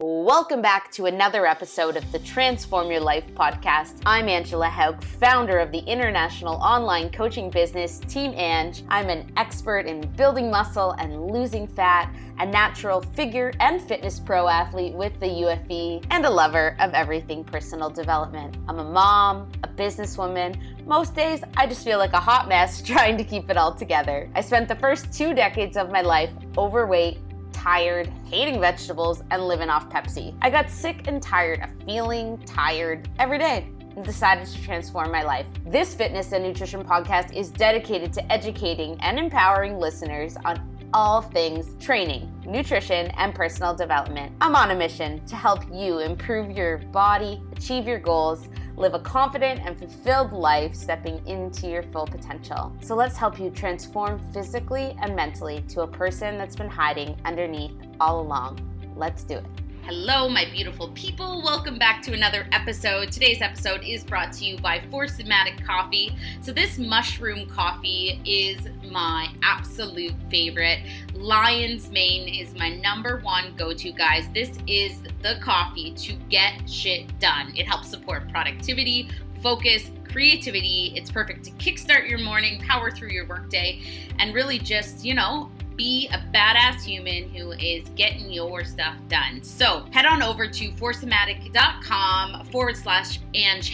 Welcome back to another episode of the Transform Your Life podcast. I'm Angela Hauk, founder of the international online coaching business Team Ange. I'm an expert in building muscle and losing fat, a natural figure and fitness pro athlete with the UFE, and a lover of everything personal development. I'm a mom, a businesswoman. Most days, I just feel like a hot mess trying to keep it all together. I spent the first two decades of my life overweight tired, hating vegetables, and living off Pepsi. I got sick and tired of feeling tired every day and decided to transform my life. This fitness and nutrition podcast is dedicated to educating and empowering listeners on all things training, nutrition, and personal development. I'm on a mission to help you improve your body, achieve your goals, live a confident and fulfilled life, stepping into your full potential. So let's help you transform physically and mentally to a person that's been hiding underneath all along. Let's do it. Hello, my beautiful people. Welcome back to another episode. Today's episode is brought to you by Four Sigmatic Coffee. So, this mushroom coffee is my absolute favorite. Lion's Mane is my number one go to, guys. This is the coffee to get shit done. It helps support productivity, focus, creativity. It's perfect to kickstart your morning, power through your workday, and really just, you know, be a badass human who is getting your stuff done. So head on over to foursigmatic.com forward slash Ange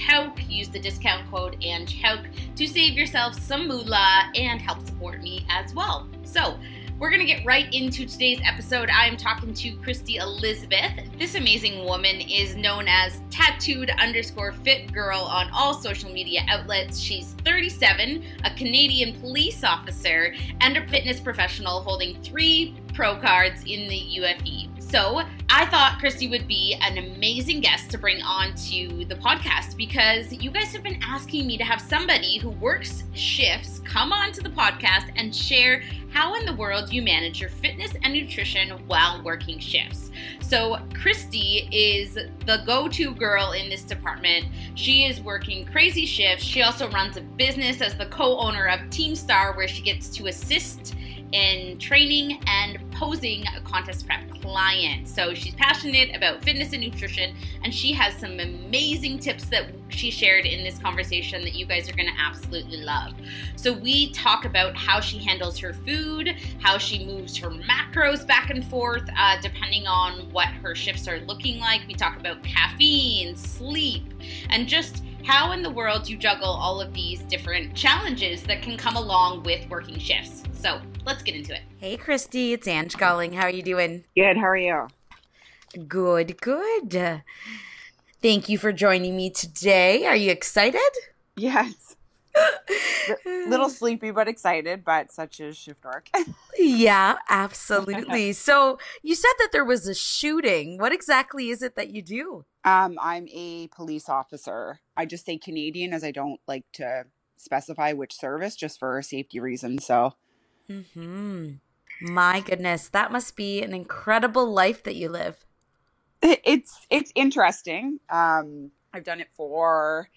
Use the discount code Ange to save yourself some moolah and help support me as well. So we're going to get right into today's episode. I am talking to Christy Elizabeth. This amazing woman is known as tattooed underscore fit girl on all social media outlets. She's 37, a Canadian police officer, and a fitness professional holding three pro cards in the UFE. So I thought Christy would be an amazing guest to bring on to the podcast because you guys have been asking me to have somebody who works shifts come on to the podcast and share how in the world you manage your fitness and nutrition while working shifts. So, Christy is the go to girl in this department. She is working crazy shifts. She also runs a business as the co owner of Team Star, where she gets to assist in training and posing a contest prep client. So she's passionate about fitness and nutrition, and she has some amazing tips that she shared in this conversation that you guys are going to absolutely love. So we talk about how she handles her food, how she moves her macros back and forth uh, depending on what her shifts are looking like. We talk about caffeine, sleep, and just how in the world do you juggle all of these different challenges that can come along with working shifts. So let's get into it. Hey, Christy, it's Ange calling. How are you doing? Good. How are you? Good, good. Thank you for joining me today. Are you excited? Yes. little sleepy but excited but such is shift work. Yeah absolutely. So you said that there was a shooting. What exactly is it that you do? Um i'm a police officer. I just say canadian as i don't like to specify which service just for safety reasons so. Hmm my goodness that must be an incredible life that you live. It's it's interesting. Um i've done it for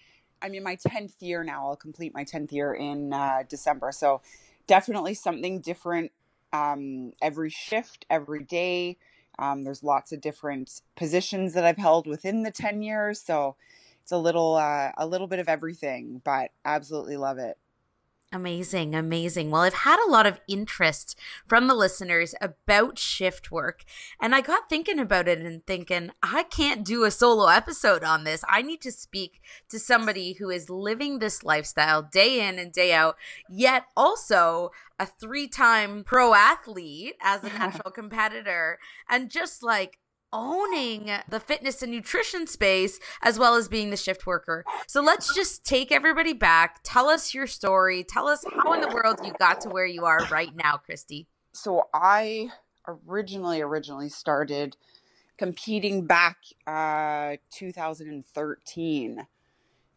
I'm in my 10th year now. I'll complete my 10th year in uh, December. So definitely something different um, every shift, every day. Um, there's lots of different positions that I've held within the 10 years. So it's a little, uh, a little bit of everything, but absolutely love it. Amazing, amazing. Well, I've had a lot of interest from the listeners about shift work, and I got thinking about it and thinking, I can't do a solo episode on this. I need to speak to somebody who is living this lifestyle day in and day out, yet also a three time pro athlete as a natural competitor, and just like owning the fitness and nutrition space as well as being the shift worker. So let's just take everybody back. Tell us your story. Tell us how in the world you got to where you are right now, Christy. So I originally originally started competing back uh 2013.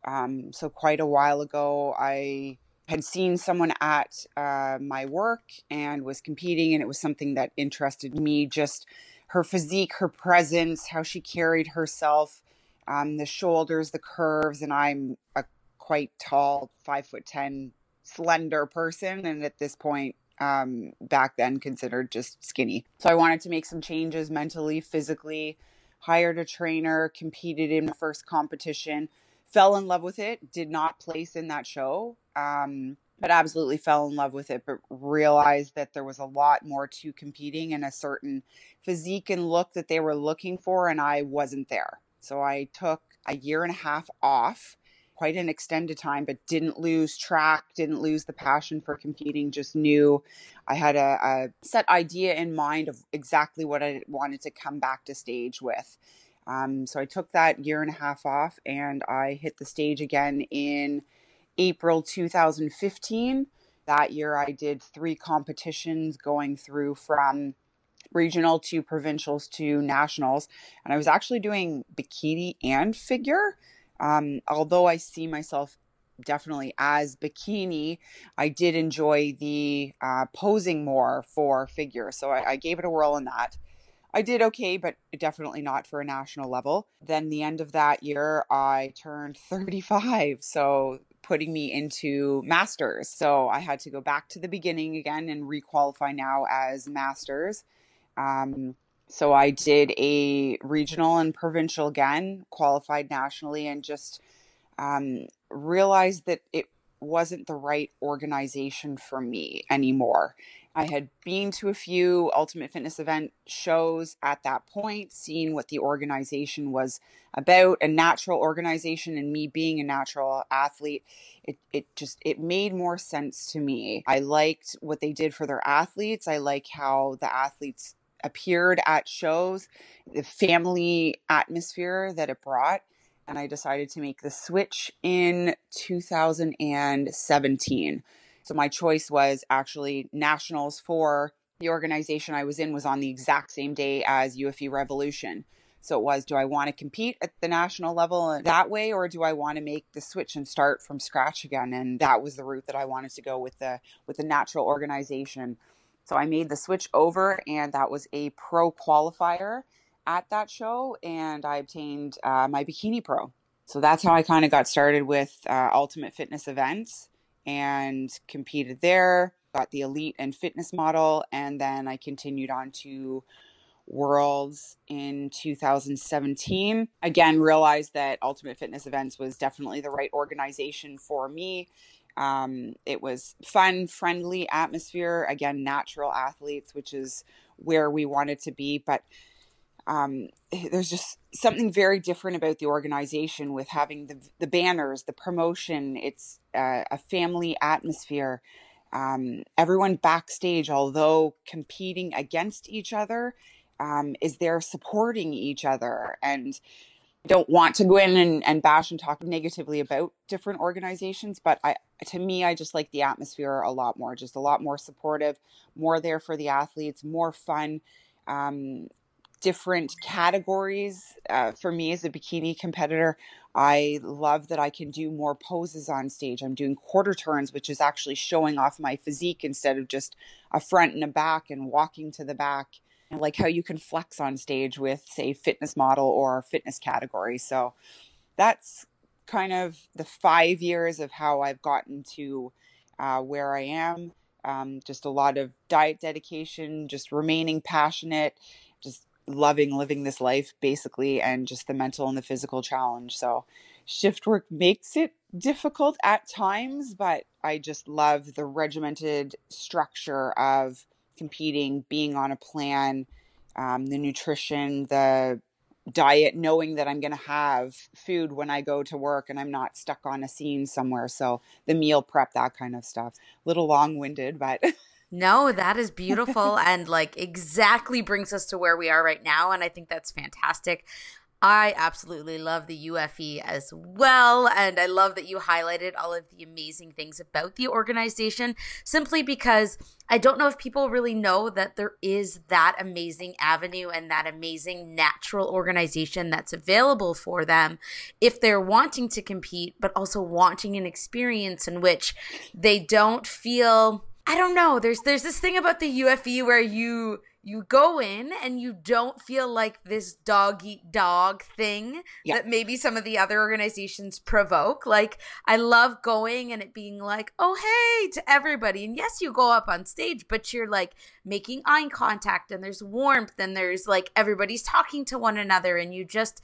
Um so quite a while ago I had seen someone at uh, my work and was competing and it was something that interested me just her physique, her presence, how she carried herself, um, the shoulders, the curves, and I'm a quite tall, five foot ten, slender person, and at this point, um, back then considered just skinny. So I wanted to make some changes mentally, physically, hired a trainer, competed in the first competition, fell in love with it, did not place in that show. Um, but absolutely fell in love with it, but realized that there was a lot more to competing and a certain physique and look that they were looking for, and I wasn't there. So I took a year and a half off, quite an extended time, but didn't lose track, didn't lose the passion for competing, just knew I had a, a set idea in mind of exactly what I wanted to come back to stage with. Um, so I took that year and a half off and I hit the stage again in April 2015. That year, I did three competitions going through from regional to provincials to nationals. And I was actually doing bikini and figure. Um, although I see myself definitely as bikini, I did enjoy the uh, posing more for figure. So I, I gave it a whirl in that. I did okay, but definitely not for a national level. Then the end of that year, I turned 35. So putting me into masters. So I had to go back to the beginning again and requalify now as masters. Um, so I did a regional and provincial again, qualified nationally, and just um, realized that it wasn't the right organization for me anymore. I had been to a few Ultimate Fitness event shows at that point, seeing what the organization was about, a natural organization, and me being a natural athlete. It, it just it made more sense to me. I liked what they did for their athletes. I like how the athletes appeared at shows, the family atmosphere that it brought. And I decided to make the switch in 2017. So my choice was actually nationals for the organization I was in was on the exact same day as UFE Revolution. So it was do I want to compete at the national level that way or do I want to make the switch and start from scratch again and that was the route that I wanted to go with the with the natural organization. So I made the switch over and that was a pro qualifier at that show and I obtained uh, my bikini pro. So that's how I kind of got started with uh, Ultimate Fitness events and competed there, got the elite and fitness model, and then I continued on to Worlds in 2017. Again, realized that Ultimate Fitness Events was definitely the right organization for me. Um, it was fun, friendly atmosphere. Again, natural athletes, which is where we wanted to be. But um, there's just something very different about the organization with having the the banners, the promotion. It's uh, a family atmosphere. Um, everyone backstage, although competing against each other, um, is there supporting each other and don't want to go in and, and bash and talk negatively about different organizations but i to me i just like the atmosphere a lot more just a lot more supportive more there for the athletes more fun um, different categories. Uh, for me as a bikini competitor, I love that I can do more poses on stage. I'm doing quarter turns, which is actually showing off my physique instead of just a front and a back and walking to the back. I like how you can flex on stage with, say, fitness model or fitness category. So that's kind of the five years of how I've gotten to uh, where I am. Um, just a lot of diet dedication, just remaining passionate, just loving living this life basically and just the mental and the physical challenge. So shift work makes it difficult at times, but I just love the regimented structure of competing, being on a plan, um, the nutrition, the diet, knowing that I'm going to have food when I go to work and I'm not stuck on a scene somewhere. So the meal prep, that kind of stuff. A little long winded, but. No, that is beautiful and like exactly brings us to where we are right now. And I think that's fantastic. I absolutely love the UFE as well. And I love that you highlighted all of the amazing things about the organization simply because I don't know if people really know that there is that amazing avenue and that amazing natural organization that's available for them if they're wanting to compete, but also wanting an experience in which they don't feel I don't know. There's there's this thing about the UFE where you you go in and you don't feel like this dog eat dog thing yeah. that maybe some of the other organizations provoke. Like, I love going and it being like, oh, hey, to everybody. And yes, you go up on stage, but you're like making eye contact and there's warmth and there's like everybody's talking to one another and you just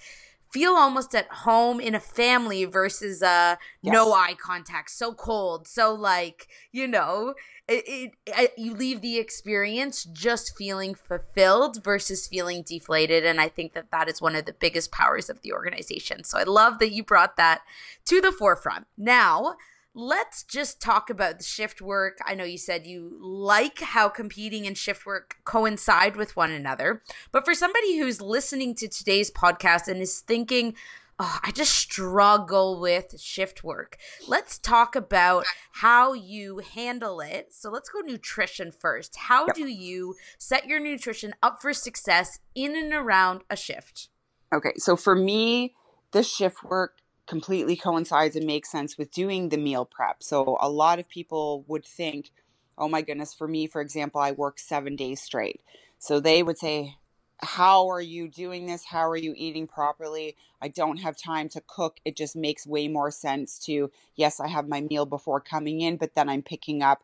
feel almost at home in a family versus uh yes. no eye contact so cold so like you know it, it, it, you leave the experience just feeling fulfilled versus feeling deflated and i think that that is one of the biggest powers of the organization so i love that you brought that to the forefront now let's just talk about the shift work. I know you said you like how competing and shift work coincide with one another, but for somebody who's listening to today's podcast and is thinking, oh, I just struggle with shift work. Let's talk about how you handle it. So let's go nutrition first. How yep. do you set your nutrition up for success in and around a shift? Okay, so for me, the shift work completely coincides and makes sense with doing the meal prep. So a lot of people would think, oh my goodness, for me, for example, I work seven days straight. So they would say, how are you doing this? How are you eating properly? I don't have time to cook. It just makes way more sense to, yes, I have my meal before coming in, but then I'm picking up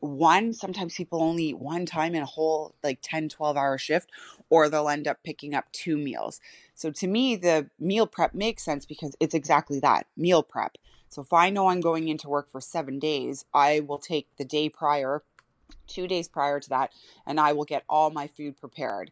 one sometimes people only eat one time in a whole like 10 12 hour shift or they'll end up picking up two meals. So to me the meal prep makes sense because it's exactly that meal prep. So if i know i'm going into work for seven days i will take the day prior two days prior to that and i will get all my food prepared.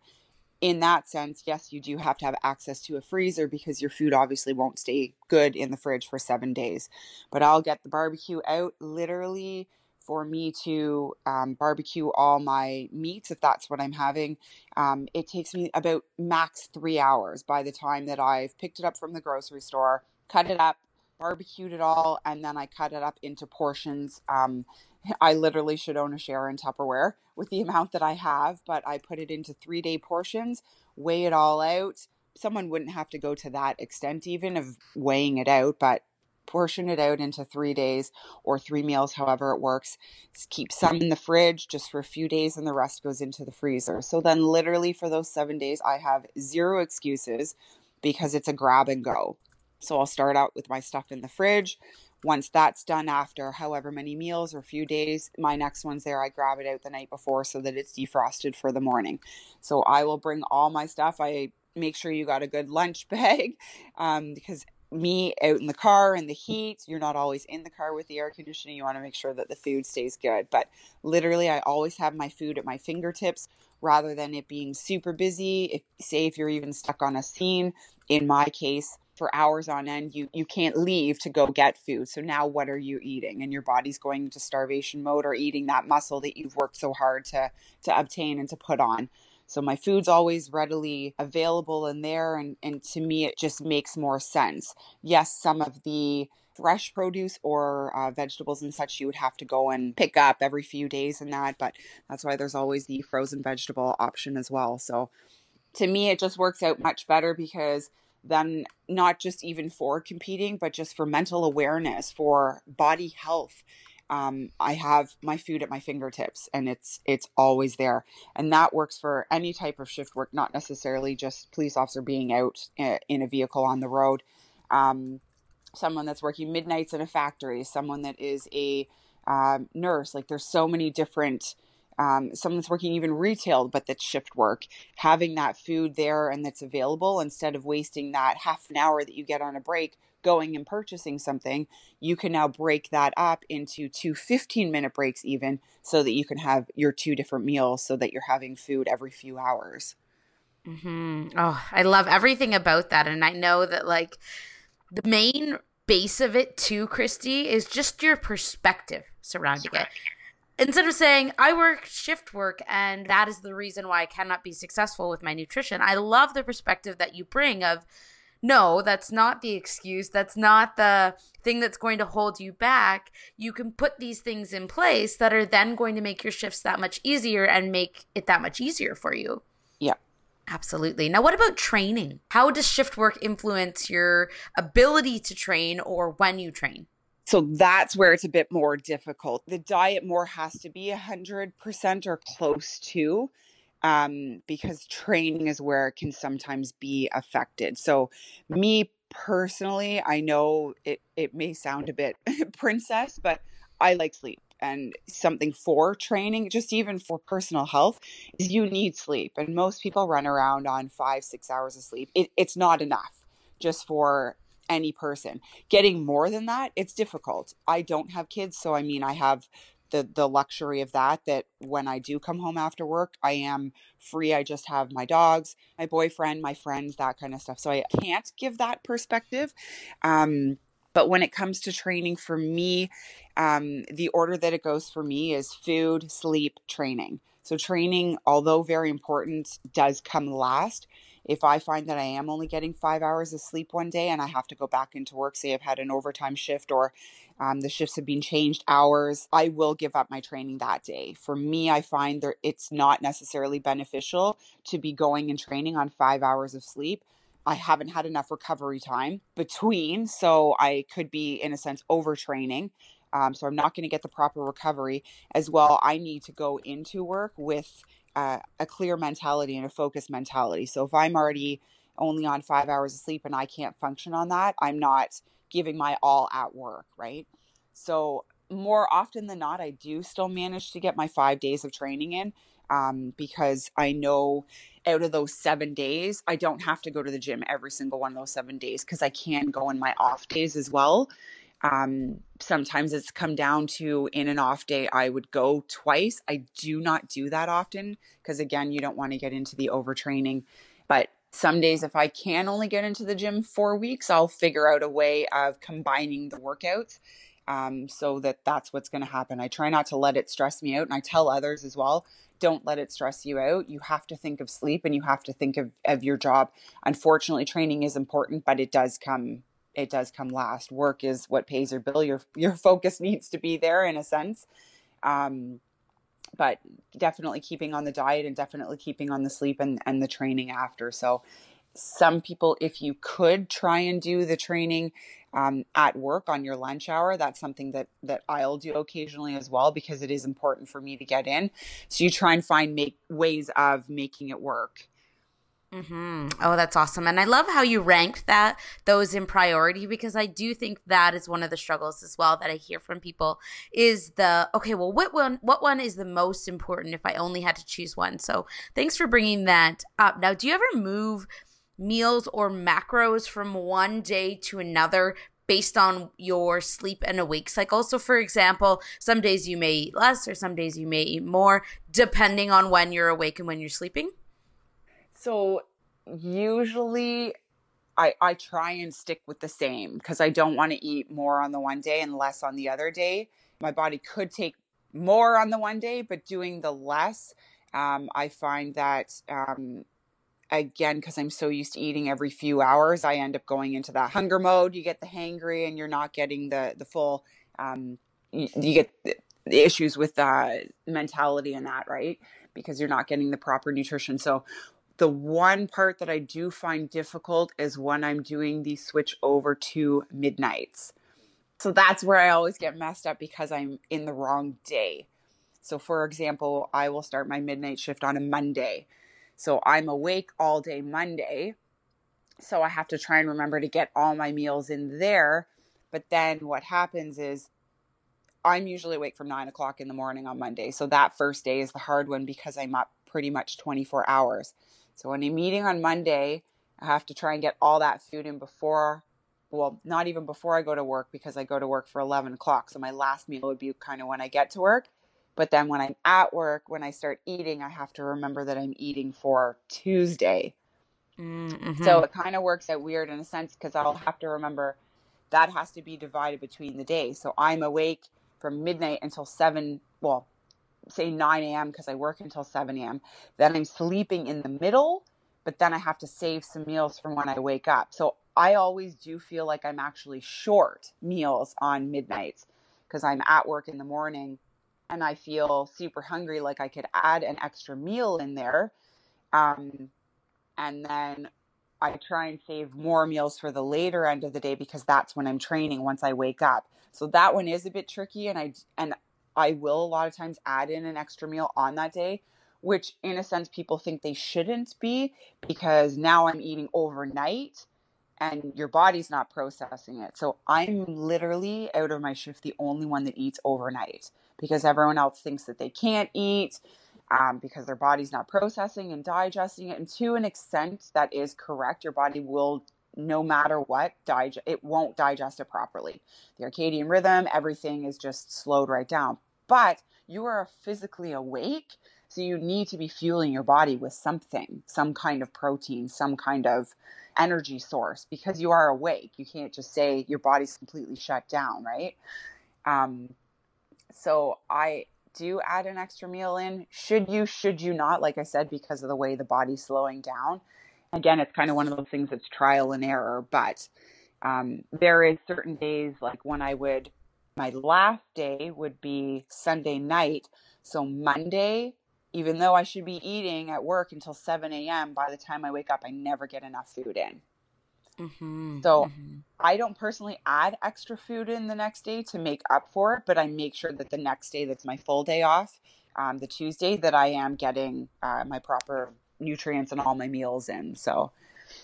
In that sense yes you do have to have access to a freezer because your food obviously won't stay good in the fridge for seven days. But i'll get the barbecue out literally for me to um, barbecue all my meats if that's what I'm having. Um, it takes me about max three hours by the time that I've picked it up from the grocery store, cut it up, barbecued it all, and then I cut it up into portions. Um, I literally should own a share in Tupperware with the amount that I have, but I put it into three day portions, weigh it all out. Someone wouldn't have to go to that extent even of weighing it out, but portion it out into three days or three meals, however it works. Keep some in the fridge just for a few days and the rest goes into the freezer. So then, literally, for those seven days, I have zero excuses because it's a grab and go. So I'll start out with my stuff in the fridge. Once that's done after however many meals or few days, my next one's there. I grab it out the night before so that it's defrosted for the morning. So I will bring all my stuff. I make sure you got a good lunch bag um, because me out in the car in the heat. You're not always in the car with the air conditioning. You want to make sure that the food stays good. But literally, I always have my food at my fingertips rather than it being super busy. If, say, if you're even stuck on a scene, in my case, for hours on end, you, you can't leave to go get food. So now what are you eating? And your body's going into starvation mode or eating that muscle that you've worked so hard to, to obtain and to put on. So my food's always readily available in there. And, and to me, it just makes more sense. Yes, some of the fresh produce or uh, vegetables and such you would have to go and pick up every few days and that but that's why there's always the frozen vegetable option as well so to me it just works out much better because then not just even for competing but just for mental awareness for body health um, I have my food at my fingertips and it's it's always there. And that works for any type of shift work, not necessarily just police officer being out eh, in a vehicle on the road. Um, someone that's working midnights in a factory, someone that is a um, nurse. Like there's so many different um, someone that's working even retail but that's shift work having that food there and that's available instead of wasting that half an hour that you get on a break going and purchasing something, you can now break that up into two 15 minute breaks, even so that you can have your two different meals so that you're having food every few hours. Mm-hmm. Oh, I love everything about that. And I know that, like, the main base of it, too, Christy, is just your perspective surrounding it. Instead of saying, I work shift work and that is the reason why I cannot be successful with my nutrition, I love the perspective that you bring of, no, that's not the excuse. That's not the thing that's going to hold you back. You can put these things in place that are then going to make your shifts that much easier and make it that much easier for you. Yeah. Absolutely. Now, what about training? How does shift work influence your ability to train or when you train? So that's where it's a bit more difficult. The diet more has to be 100% or close to um, because training is where it can sometimes be affected. So, me personally, I know it, it may sound a bit princess, but I like sleep. And something for training, just even for personal health, is you need sleep. And most people run around on five, six hours of sleep. It, it's not enough just for any person. Getting more than that, it's difficult. I don't have kids, so I mean, I have the the luxury of that that when I do come home after work, I am free. I just have my dogs, my boyfriend, my friends, that kind of stuff. So I can't give that perspective. Um, but when it comes to training for me, um, the order that it goes for me is food, sleep, training. So training, although very important, does come last if I find that I am only getting five hours of sleep one day and I have to go back into work, say I've had an overtime shift or um, the shifts have been changed hours, I will give up my training that day. For me, I find that it's not necessarily beneficial to be going and training on five hours of sleep. I haven't had enough recovery time between, so I could be, in a sense, overtraining. Um, so I'm not going to get the proper recovery as well. I need to go into work with uh, a clear mentality and a focused mentality. So if I'm already only on five hours of sleep and I can't function on that, I'm not giving my all at work, right? So more often than not, I do still manage to get my five days of training in um, because I know out of those seven days, I don't have to go to the gym every single one of those seven days because I can go in my off days as well. Um, sometimes it's come down to in an off day, I would go twice. I do not do that often because, again, you don't want to get into the overtraining. But some days, if I can only get into the gym four weeks, I'll figure out a way of combining the workouts um, so that that's what's going to happen. I try not to let it stress me out. And I tell others as well don't let it stress you out. You have to think of sleep and you have to think of, of your job. Unfortunately, training is important, but it does come it does come last. Work is what pays your bill. Your your focus needs to be there in a sense. Um, but definitely keeping on the diet and definitely keeping on the sleep and, and the training after. So some people, if you could try and do the training um, at work on your lunch hour, that's something that that I'll do occasionally as well because it is important for me to get in. So you try and find make ways of making it work. Mm-hmm. Oh, that's awesome. And I love how you ranked that those in priority because I do think that is one of the struggles as well that I hear from people is the okay, well what one what one is the most important if I only had to choose one. So, thanks for bringing that up. Now, do you ever move meals or macros from one day to another based on your sleep and awake cycle. So, for example, some days you may eat less or some days you may eat more, depending on when you're awake and when you're sleeping. So usually I, I try and stick with the same because I don't want to eat more on the one day and less on the other day. My body could take more on the one day, but doing the less, um, I find that um, again because I'm so used to eating every few hours, I end up going into that hunger mode. You get the hangry, and you're not getting the the full. Um, you, you, get the issues with uh, mentality and that, right? Because you're not getting the proper nutrition. So the one part that I do find difficult is when I'm doing the switch over to midnights. So that's where I always get messed up because I'm in the wrong day. So, for example, I will start my midnight shift on a Monday. So I'm awake all day Monday. So I have to try and remember to get all my meals in there. But then what happens is I'm usually awake from nine o'clock in the morning on Monday. So that first day is the hard one because I'm up pretty much 24 hours. So when I'm eating on Monday, I have to try and get all that food in before, well, not even before I go to work because I go to work for 11 o'clock. So my last meal would be kind of when I get to work. But then when I'm at work, when I start eating, I have to remember that I'm eating for Tuesday. Mm-hmm. So it kind of works out weird in a sense because I'll have to remember that has to be divided between the days. So I'm awake from midnight until 7, well, say 9 a.m. because I work until 7 a.m. Then I'm sleeping in the middle, but then I have to save some meals from when I wake up. So I always do feel like I'm actually short meals on midnights because I'm at work in the morning and I feel super hungry, like I could add an extra meal in there. Um, and then I try and save more meals for the later end of the day because that's when I'm training once I wake up. So that one is a bit tricky and I and I will a lot of times add in an extra meal on that day, which in a sense people think they shouldn't be because now I'm eating overnight and your body's not processing it. So I'm literally out of my shift the only one that eats overnight because everyone else thinks that they can't eat um, because their body's not processing and digesting it. And to an extent, that is correct. Your body will, no matter what, digest it won't digest it properly. The circadian rhythm, everything is just slowed right down. But you are physically awake. So you need to be fueling your body with something, some kind of protein, some kind of energy source because you are awake. You can't just say your body's completely shut down, right? Um, so I do add an extra meal in. Should you, should you not? Like I said, because of the way the body's slowing down. Again, it's kind of one of those things that's trial and error, but um, there is certain days like when I would, my last day would be Sunday night. So Monday, even though I should be eating at work until 7 a.m., by the time I wake up, I never get enough food in. Mm-hmm, so mm-hmm. I don't personally add extra food in the next day to make up for it, but I make sure that the next day that's my full day off, um, the Tuesday, that I am getting uh, my proper nutrients and all my meals in. So.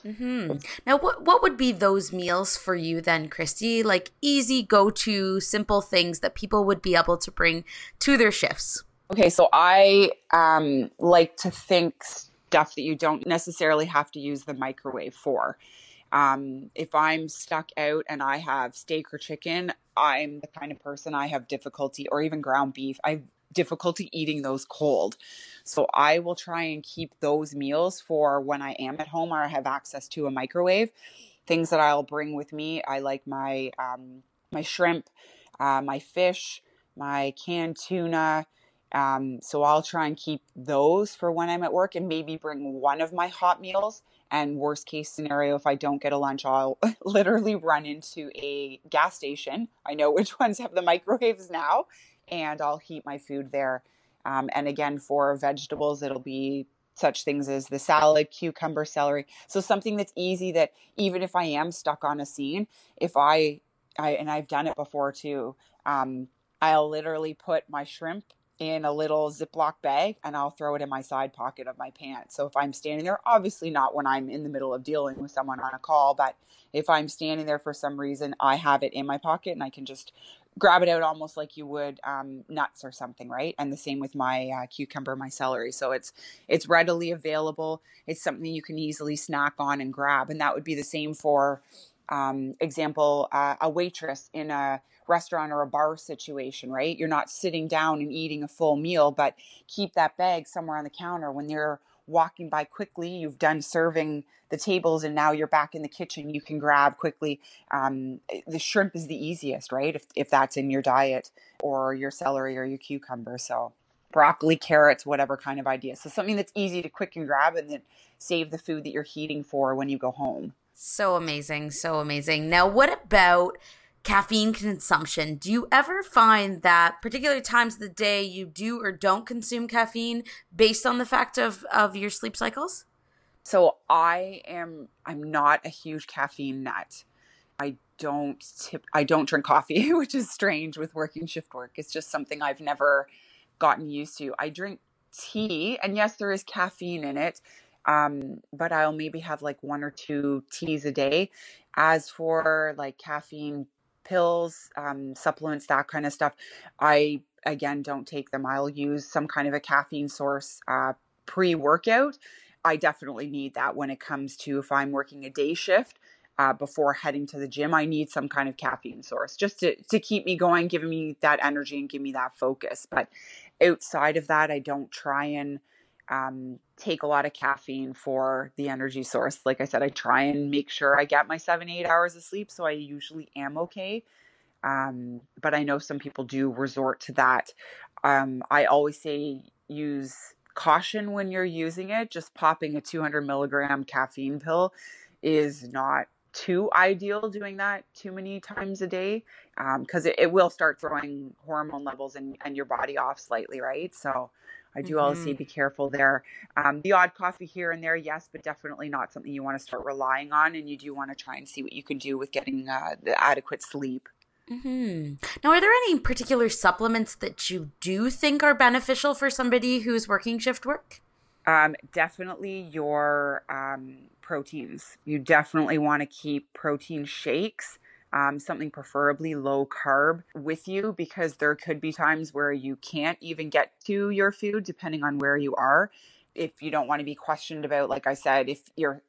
Mm-hmm. Now, what what would be those meals for you then, Christy? Like easy, go to, simple things that people would be able to bring to their shifts. Okay, so I um, like to think stuff that you don't necessarily have to use the microwave for. Um, if I'm stuck out and I have steak or chicken, I'm the kind of person I have difficulty, or even ground beef, I difficulty eating those cold. So I will try and keep those meals for when I am at home or I have access to a microwave. Things that I'll bring with me, I like my um, my shrimp, uh, my fish, my canned tuna. Um, so I'll try and keep those for when I'm at work and maybe bring one of my hot meals and worst case scenario, if I don't get a lunch, I'll literally run into a gas station. I know which ones have the microwaves now, and I'll heat my food there. Um, and again, for vegetables, it'll be such things as the salad, cucumber, celery. So something that's easy that even if I am stuck on a scene, if I, I and I've done it before too, um, I'll literally put my shrimp in a little Ziploc bag and I'll throw it in my side pocket of my pants. So if I'm standing there, obviously not when I'm in the middle of dealing with someone on a call, but if I'm standing there for some reason, I have it in my pocket and I can just grab it out almost like you would um, nuts or something, right? And the same with my uh, cucumber, my celery. So it's it's readily available. It's something you can easily snack on and grab, and that would be the same for um, example, uh, a waitress in a restaurant or a bar situation, right? You're not sitting down and eating a full meal, but keep that bag somewhere on the counter when they're walking by quickly. You've done serving the tables and now you're back in the kitchen. You can grab quickly. Um, the shrimp is the easiest, right? If, if that's in your diet or your celery or your cucumber. So broccoli, carrots, whatever kind of idea. So something that's easy to quick and grab and then save the food that you're heating for when you go home. So amazing. So amazing. Now, what about caffeine consumption. Do you ever find that particular times of the day you do or don't consume caffeine based on the fact of, of your sleep cycles? So I am I'm not a huge caffeine nut. I don't tip I don't drink coffee, which is strange with working shift work. It's just something I've never gotten used to. I drink tea and yes there is caffeine in it. Um, but I'll maybe have like one or two teas a day. As for like caffeine pills, um, supplements, that kind of stuff. I again don't take them. I'll use some kind of a caffeine source uh, pre workout. I definitely need that when it comes to if I'm working a day shift. Uh, before heading to the gym, I need some kind of caffeine source just to, to keep me going, giving me that energy and give me that focus. But outside of that, I don't try and um, take a lot of caffeine for the energy source. Like I said, I try and make sure I get my seven, eight hours of sleep. So I usually am okay. Um, but I know some people do resort to that. Um, I always say use caution when you're using it. Just popping a 200 milligram caffeine pill is not too ideal doing that too many times a day because um, it, it, will start throwing hormone levels and your body off slightly, right? So I do mm-hmm. always say be careful there. Um, the odd coffee here and there, yes, but definitely not something you want to start relying on. And you do want to try and see what you can do with getting uh, the adequate sleep. Mm-hmm. Now, are there any particular supplements that you do think are beneficial for somebody who's working shift work? Um, definitely your um, proteins. You definitely want to keep protein shakes, um, something preferably low carb with you because there could be times where you can't even get to your food depending on where you are. If you don't want to be questioned about, like I said, if you're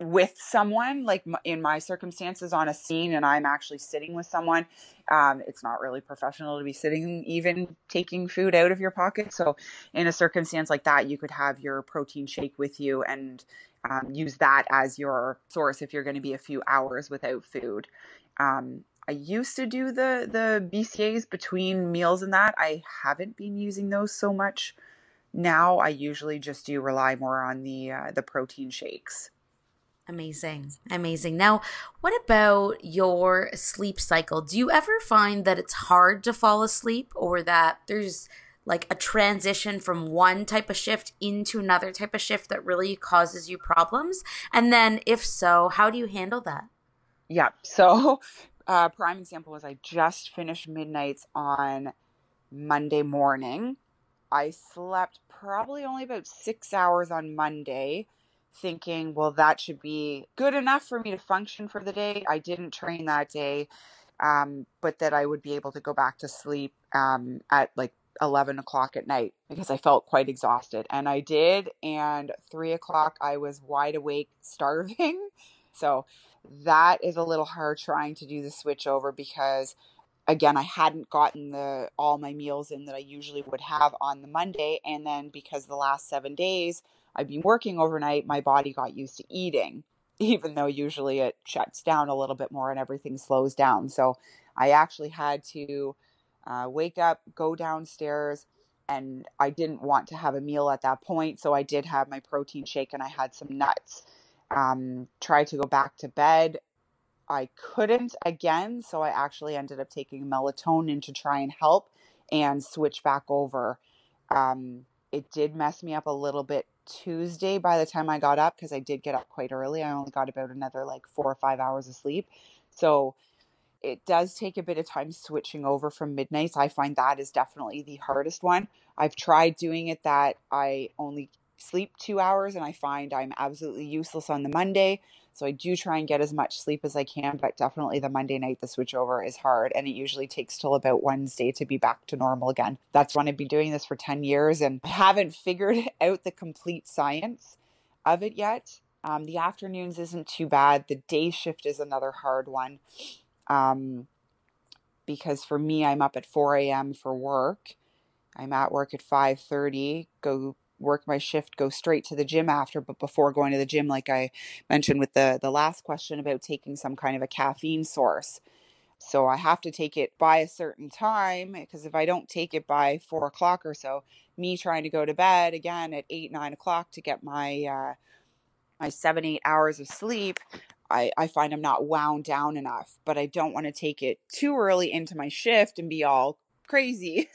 with someone like in my circumstances on a scene and i'm actually sitting with someone um, it's not really professional to be sitting even taking food out of your pocket so in a circumstance like that you could have your protein shake with you and um, use that as your source if you're going to be a few hours without food um, i used to do the the BCAAs between meals and that i haven't been using those so much now i usually just do rely more on the uh, the protein shakes Amazing. Amazing. Now, what about your sleep cycle? Do you ever find that it's hard to fall asleep or that there's like a transition from one type of shift into another type of shift that really causes you problems? And then, if so, how do you handle that? Yeah. So, uh, prime example was I just finished midnights on Monday morning. I slept probably only about six hours on Monday thinking, well, that should be good enough for me to function for the day. I didn't train that day, um, but that I would be able to go back to sleep um, at like 11 o'clock at night because I felt quite exhausted. And I did. And three o'clock, I was wide awake, starving. So that is a little hard trying to do the switch over because again i hadn't gotten the all my meals in that i usually would have on the monday and then because the last seven days I've been working overnight, my body got used to eating, even though usually it shuts down a little bit more and everything slows down. So I actually had to uh, wake up, go downstairs, and I didn't want to have a meal at that point. So I did have my protein shake and I had some nuts. Um, tried to go back to bed. I couldn't again, so I actually ended up taking melatonin to try and help and switch back over. Um, it did mess me up a little bit Tuesday by the time I got up because I did get up quite early. I only got about another like four or five hours of sleep. So it does take a bit of time switching over from midnights. I find that is definitely the hardest one. I've tried doing it that I only sleep two hours and I find I'm absolutely useless on the Monday. So I do try and get as much sleep as I can, but definitely the Monday night, the switchover is hard. And it usually takes till about Wednesday to be back to normal again. That's when I've been doing this for 10 years and I haven't figured out the complete science of it yet. Um, the afternoons isn't too bad. The day shift is another hard one. Um, because for me, I'm up at 4 a.m. for work. I'm at work at 5:30, go work my shift, go straight to the gym after. But before going to the gym, like I mentioned with the the last question about taking some kind of a caffeine source. So I have to take it by a certain time because if I don't take it by four o'clock or so, me trying to go to bed again at eight, nine o'clock to get my uh, my seven, eight hours of sleep, I, I find I'm not wound down enough. But I don't want to take it too early into my shift and be all crazy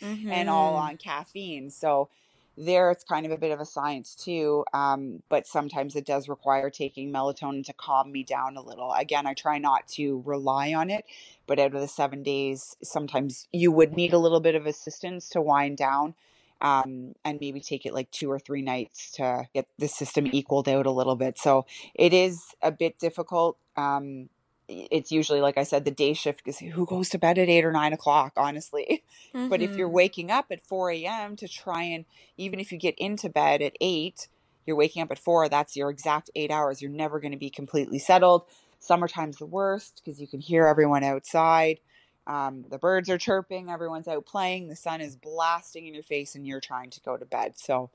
mm-hmm. and all mm-hmm. on caffeine. So there it's kind of a bit of a science too um, but sometimes it does require taking melatonin to calm me down a little. Again i try not to rely on it but out of the seven days sometimes you would need a little bit of assistance to wind down um, and maybe take it like two or three nights to get the system equaled out a little bit. So it is a bit difficult um, it's usually like I said, the day shift is who goes to bed at eight or nine o'clock, honestly. Mm-hmm. But if you're mm-hmm. waking up at four a.m. to try and even if you get into bed at eight, you're waking up at four. That's your exact eight hours. You're never going to be completely settled. Summertime's the worst because you can hear everyone outside. Um, the birds are chirping, everyone's out playing, the sun is blasting in your face, and you're trying to go to bed. So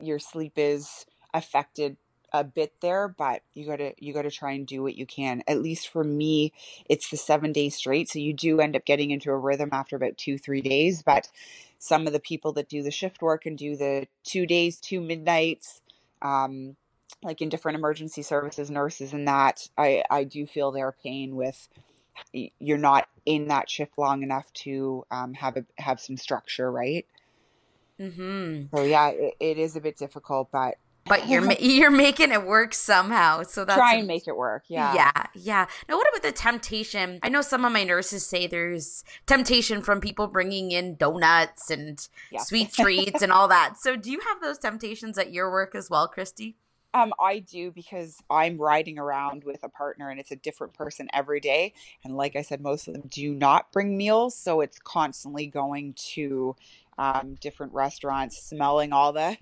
your sleep is affected a bit there, but you gotta you gotta try and do what you can. At least for me, it's the seven days straight, so you do end up getting into a rhythm after about two three days. But some of the people that do the shift work and do the two days, two midnights, um, like in different emergency services, nurses, and that, I I do feel their pain with you're not in that shift long enough to um, have a have some structure, right? Mm-hmm. So yeah, it, it is a bit difficult, but but you're you're making it work somehow. So that's try and make it work. Yeah, yeah, yeah. Now, what about the temptation? I know some of my nurses say there's temptation from people bringing in donuts and yeah. sweet treats and all that. So, do you have those temptations at your work as well, Christy? Um, I do because I'm riding around with a partner and it's a different person every day. And like I said, most of them do not bring meals. So it's constantly going to um, different restaurants, smelling all the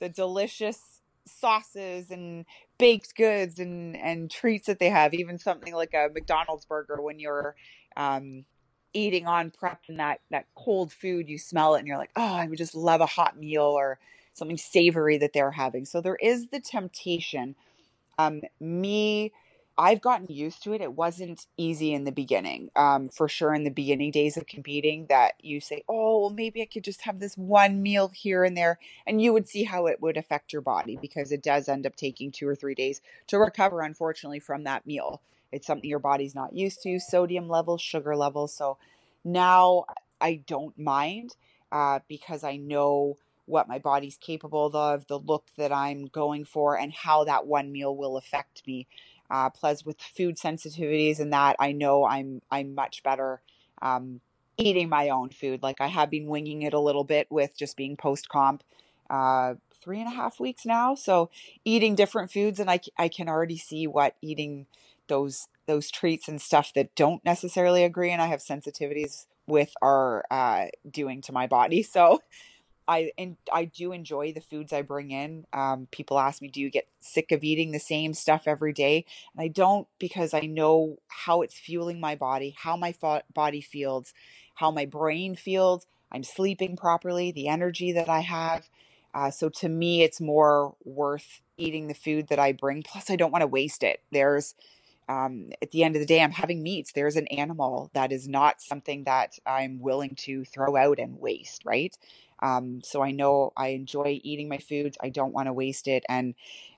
the delicious sauces and baked goods and and treats that they have. Even something like a McDonald's burger when you're um, eating on prep and that that cold food, you smell it and you're like, oh, I would just love a hot meal or something savory that they're having. So there is the temptation. Um, me, I've gotten used to it. It wasn't easy in the beginning. Um, for sure, in the beginning days of competing, that you say, oh, well, maybe I could just have this one meal here and there. And you would see how it would affect your body because it does end up taking two or three days to recover, unfortunately, from that meal. It's something your body's not used to sodium levels, sugar levels. So now I don't mind uh, because I know what my body's capable of, the look that I'm going for, and how that one meal will affect me. Uh, plus, with food sensitivities and that, I know I'm I'm much better um, eating my own food. Like I have been winging it a little bit with just being post comp. Uh, three and a half weeks now so eating different foods and I, I can already see what eating those those treats and stuff that don't necessarily agree and i have sensitivities with are uh, doing to my body so I and I do enjoy the foods I bring in. Um, people ask me, "Do you get sick of eating the same stuff every day?" And I don't because I know how it's fueling my body, how my fo- body feels, how my brain feels. I'm sleeping properly, the energy that I have. Uh, so to me, it's more worth eating the food that I bring. Plus, I don't want to waste it. There's um, at the end of the day, I'm having meats. There's an animal that is not something that I'm willing to throw out and waste, right? Um, so I know I enjoy eating my food. I don't want to waste it. And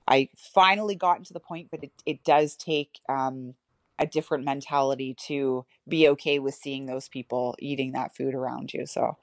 I finally gotten to the point, but it, it does take um, a different mentality to be okay with seeing those people eating that food around you. So.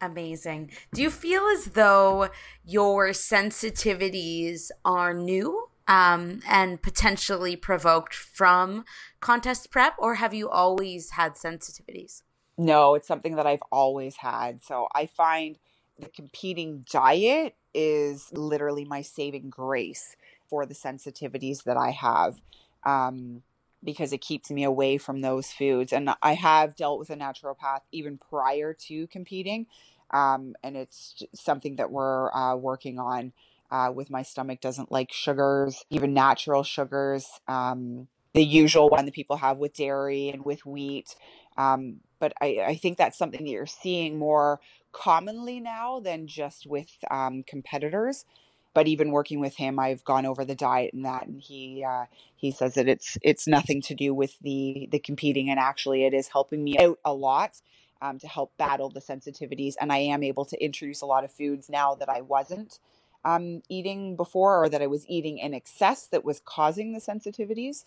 Amazing. Do you feel as though your sensitivities are new um, and potentially provoked from contest prep, or have you always had sensitivities? No, it's something that I've always had. So I find the competing diet is literally my saving grace for the sensitivities that I have. Um, because it keeps me away from those foods. And I have dealt with a naturopath even prior to competing. Um, and it's something that we're uh, working on uh, with my stomach doesn't like sugars, even natural sugars, um, the usual one that people have with dairy and with wheat. Um, but I, I think that's something that you're seeing more commonly now than just with um, competitors. But even working with him, I've gone over the diet and that, and he uh, he says that it's it's nothing to do with the the competing, and actually it is helping me out a lot um, to help battle the sensitivities, and I am able to introduce a lot of foods now that I wasn't um, eating before or that I was eating in excess that was causing the sensitivities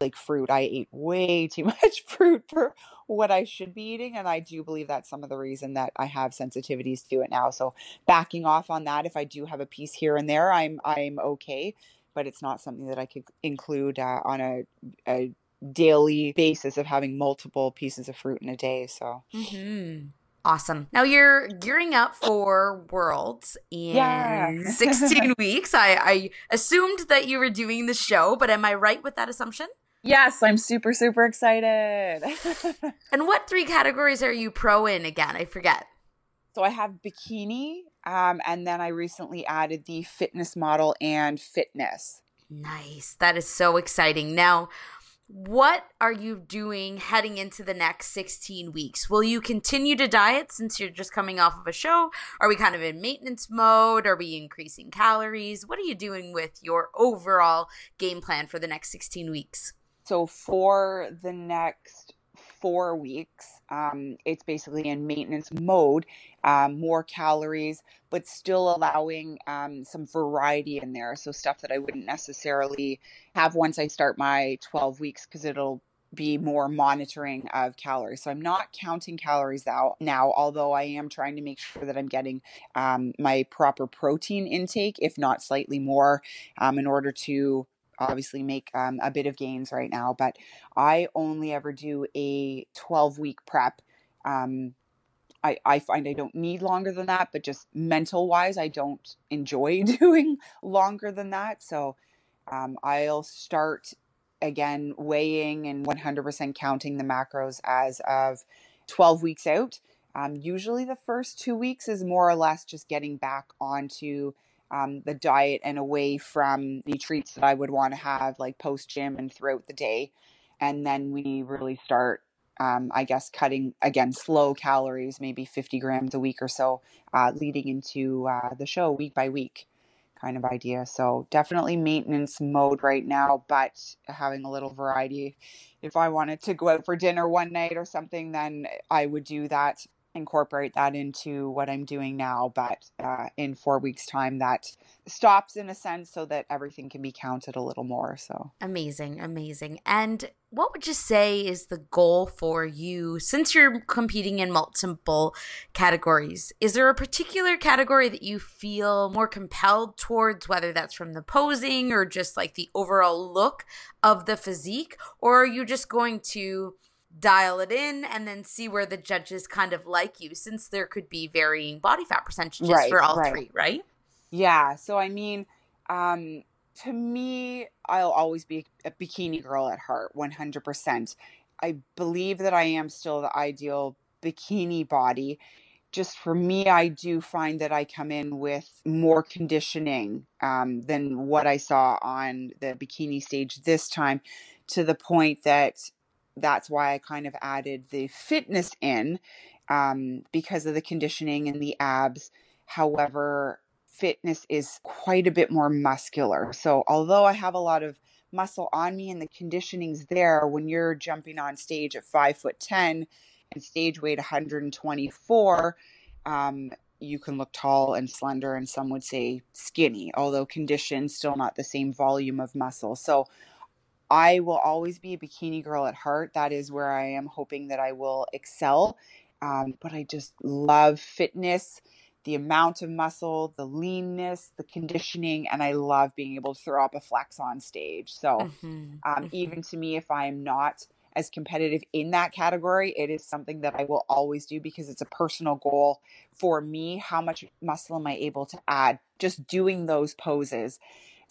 like fruit. I ate way too much fruit for what I should be eating. And I do believe that's some of the reason that I have sensitivities to it now. So backing off on that, if I do have a piece here and there, I'm I'm okay. But it's not something that I could include uh, on a, a daily basis of having multiple pieces of fruit in a day. So. Mm-hmm. Awesome. Now you're gearing up for Worlds in yeah. 16 weeks. I, I assumed that you were doing the show, but am I right with that assumption? Yes, I'm super, super excited. and what three categories are you pro in again? I forget. So I have bikini, um, and then I recently added the fitness model and fitness. Nice. That is so exciting. Now, what are you doing heading into the next 16 weeks? Will you continue to diet since you're just coming off of a show? Are we kind of in maintenance mode? Are we increasing calories? What are you doing with your overall game plan for the next 16 weeks? So for the next four weeks, um, it's basically in maintenance mode, um, more calories, but still allowing um, some variety in there. So stuff that I wouldn't necessarily have once I start my 12 weeks because it'll be more monitoring of calories. So I'm not counting calories out now, although I am trying to make sure that I'm getting um, my proper protein intake, if not slightly more, um, in order to obviously make um, a bit of gains right now. But I only ever do a 12 week prep. Um, I, I find I don't need longer than that, but just mental wise, I don't enjoy doing longer than that. So um, I'll start again weighing and 100% counting the macros as of 12 weeks out. Um, usually, the first two weeks is more or less just getting back onto um, the diet and away from the treats that I would want to have, like post gym and throughout the day. And then we really start um, I guess cutting again slow calories, maybe 50 grams a week or so, uh, leading into uh, the show week by week kind of idea. So definitely maintenance mode right now, but having a little variety. If I wanted to go out for dinner one night or something, then I would do that incorporate that into what I'm doing now. But uh, in four weeks' time, that stops in a sense so that everything can be counted a little more. So amazing, amazing. And what would you say is the goal for you since you're competing in multiple categories? Is there a particular category that you feel more compelled towards, whether that's from the posing or just like the overall look of the physique? Or are you just going to dial it in and then see where the judges kind of like you since there could be varying body fat percentages right, for all right. three, right? Yeah. So I mean, um to me, I'll always be a bikini girl at heart, 100%. I believe that I am still the ideal bikini body. Just for me, I do find that I come in with more conditioning um, than what I saw on the bikini stage this time, to the point that that's why I kind of added the fitness in um, because of the conditioning and the abs. However, fitness is quite a bit more muscular. So, although I have a lot of muscle on me and the conditioning's there, when you're jumping on stage at five foot 10 and stage weight 124, um, you can look tall and slender, and some would say skinny, although conditioned, still not the same volume of muscle. So, I will always be a bikini girl at heart. That is where I am hoping that I will excel. Um, but I just love fitness, the amount of muscle, the leanness, the conditioning, and I love being able to throw up a flex on stage. So, mm-hmm. Um, mm-hmm. even to me, if I am not as competitive in that category, it is something that I will always do because it's a personal goal for me. How much muscle am I able to add just doing those poses?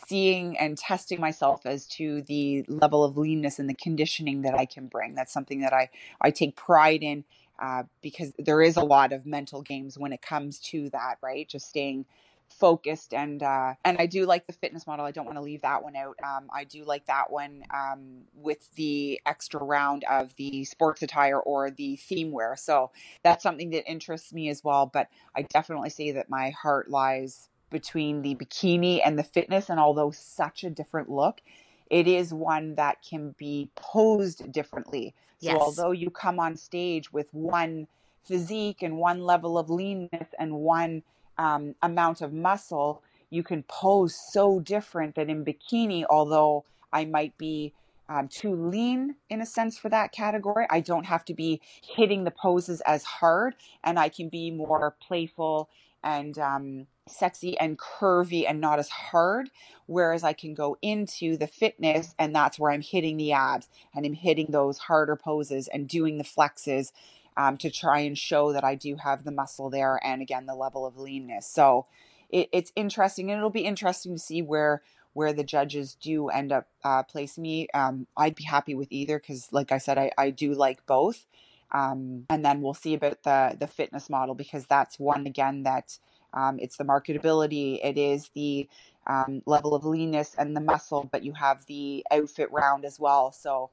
Seeing and testing myself as to the level of leanness and the conditioning that I can bring. That's something that I, I take pride in uh, because there is a lot of mental games when it comes to that, right? Just staying focused and uh, and I do like the fitness model. I don't want to leave that one out. Um, I do like that one um, with the extra round of the sports attire or the theme wear. So that's something that interests me as well. But I definitely say that my heart lies between the bikini and the fitness. And although such a different look, it is one that can be posed differently. Yes. So although you come on stage with one physique and one level of leanness and one um, amount of muscle, you can pose so different than in bikini. Although I might be um, too lean in a sense for that category, I don't have to be hitting the poses as hard, and I can be more playful and um, sexy and curvy and not as hard. Whereas I can go into the fitness and that's where I'm hitting the abs and I'm hitting those harder poses and doing the flexes um, to try and show that I do have the muscle there and again the level of leanness. So it, it's interesting and it'll be interesting to see where where the judges do end up uh, placing me. Um, I'd be happy with either because, like I said, I, I do like both. Um, and then we'll see about the the fitness model because that's one again that um, it's the marketability, it is the um, level of leanness and the muscle, but you have the outfit round as well. So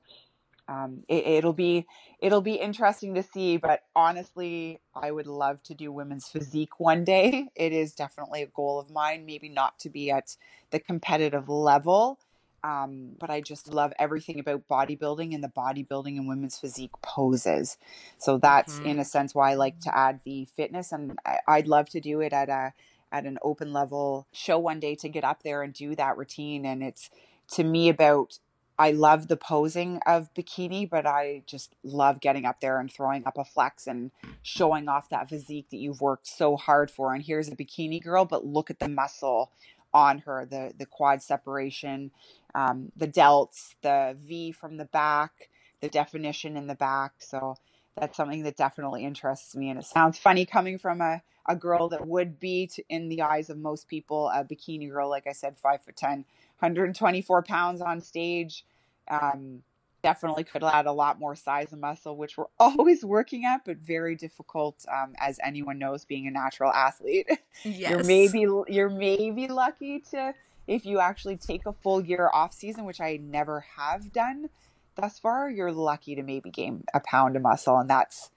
um, it, will be it'll be interesting to see. But honestly, I would love to do women's physique one day. It is definitely a goal of mine. Maybe not to be at the competitive level, um, but I just love everything about bodybuilding and the bodybuilding and women's physique poses. So that's mm-hmm. in a sense why I like to add the fitness, and I, would love to do it at a at an open level show one day to get up there and do that routine. And it's to me about I love the posing of bikini, but I just love getting up there and throwing up a flex and showing off that physique that you've worked so hard for. And here's a bikini girl, but look at the muscle on her, the the quad separation, um, the delts, the V from the back, the definition in the back. So that's something that definitely interests me. And it sounds funny coming from a, a girl that would be, to, in the eyes of most people, a bikini girl. Like I said, five foot 10, 124 pounds on stage. Um, definitely could add a lot more size and muscle, which we're always working at, but very difficult, um, as anyone knows, being a natural athlete. Yes. You're maybe you're maybe lucky to if you actually take a full year off season, which I never have done thus far. You're lucky to maybe gain a pound of muscle, and that's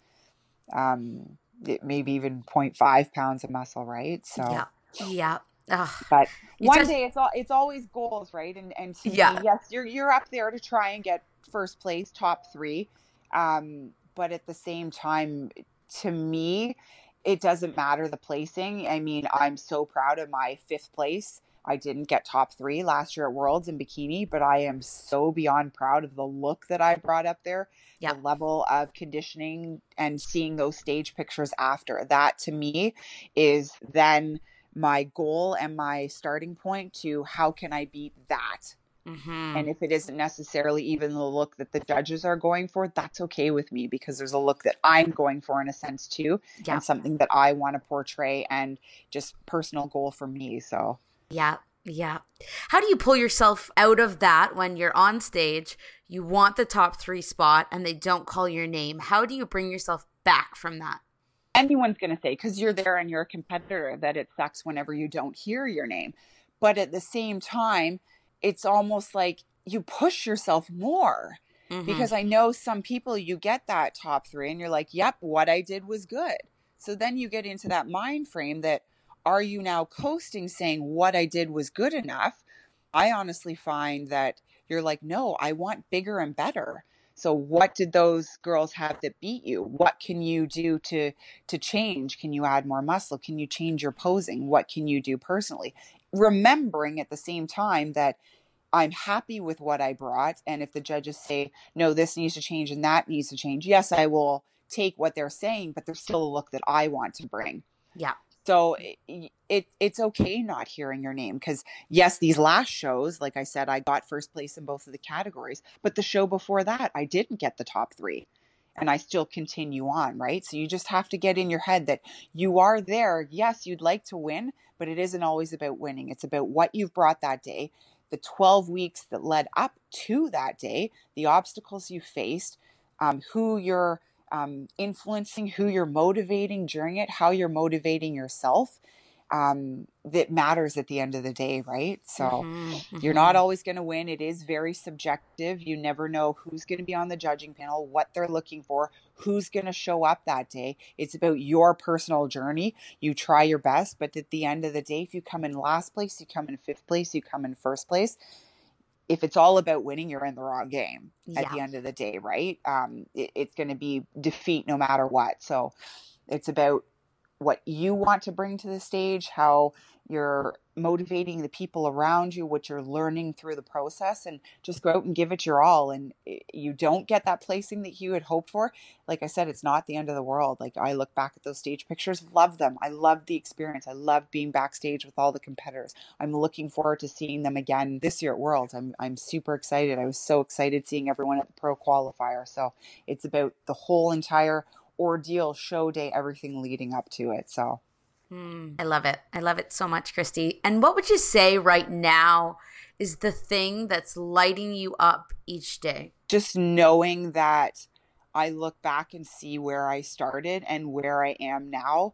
um, maybe even 0.5 pounds of muscle, right? So yeah, yeah. Ugh. But one just, day it's all it's always goals, right? And and yeah. Me, yes, you're you're up there to try and get first place, top three. Um, but at the same time, to me, it doesn't matter the placing. I mean, I'm so proud of my fifth place. I didn't get top three last year at Worlds in bikini, but I am so beyond proud of the look that I brought up there, yep. the level of conditioning, and seeing those stage pictures after. That to me is then my goal and my starting point to how can I beat that? Mm-hmm. And if it isn't necessarily even the look that the judges are going for, that's okay with me because there's a look that I'm going for in a sense too, yeah. and something that I want to portray and just personal goal for me. So, yeah, yeah. How do you pull yourself out of that when you're on stage, you want the top three spot, and they don't call your name? How do you bring yourself back from that? anyone's going to say because you're there and you're a competitor that it sucks whenever you don't hear your name but at the same time it's almost like you push yourself more mm-hmm. because i know some people you get that top three and you're like yep what i did was good so then you get into that mind frame that are you now coasting saying what i did was good enough i honestly find that you're like no i want bigger and better so what did those girls have that beat you? What can you do to to change? Can you add more muscle? Can you change your posing? What can you do personally? Remembering at the same time that I'm happy with what I brought and if the judges say no this needs to change and that needs to change, yes, I will take what they're saying, but there's still a look that I want to bring. Yeah. So it, it it's okay not hearing your name because yes, these last shows, like I said, I got first place in both of the categories, but the show before that, I didn't get the top three, and I still continue on, right? So you just have to get in your head that you are there. Yes, you'd like to win, but it isn't always about winning. It's about what you've brought that day, the 12 weeks that led up to that day, the obstacles you faced, um, who you're um, influencing who you're motivating during it, how you're motivating yourself, um, that matters at the end of the day, right? So mm-hmm, mm-hmm. you're not always going to win. It is very subjective. You never know who's going to be on the judging panel, what they're looking for, who's going to show up that day. It's about your personal journey. You try your best, but at the end of the day, if you come in last place, you come in fifth place, you come in first place, if it's all about winning, you're in the wrong game yeah. at the end of the day, right? Um, it, it's going to be defeat no matter what. So it's about what you want to bring to the stage, how you're motivating the people around you, what you're learning through the process, and just go out and give it your all. And eh, you don't get that placing that you had hoped for. Like I said, it's not the end of the world. Like I look back at those stage pictures, love them. I love the experience. I love being backstage with all the competitors. I'm looking forward to seeing them again this year at Worlds. I'm I'm super excited. I was so excited seeing everyone at the pro qualifier. So it's about the whole entire ordeal, show day, everything leading up to it. So mm, I love it. I love it so much, Christy. And what would you say right now is the thing that's lighting you up each day? Just knowing that I look back and see where I started and where I am now.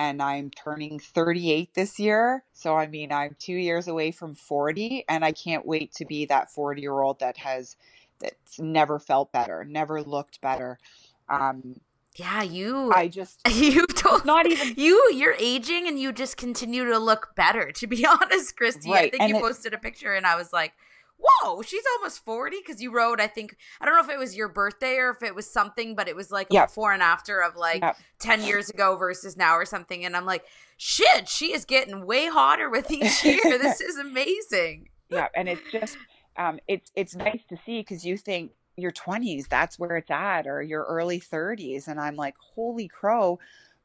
And I'm turning 38 this year. So, I mean, I'm two years away from 40, and I can't wait to be that 40 year old that has that's never felt better, never looked better. Um, yeah, you. I just you don't not even you. You're aging, and you just continue to look better. To be honest, Christy, right. I think and you it, posted a picture, and I was like, "Whoa, she's almost 40." Because you wrote, I think I don't know if it was your birthday or if it was something, but it was like yep. before and after of like yep. 10 years ago versus now or something. And I'm like, "Shit, she is getting way hotter with each year. this is amazing." Yeah, and it's just um, it's it's nice to see because you think your 20s that's where it's at or your early 30s and i'm like holy crow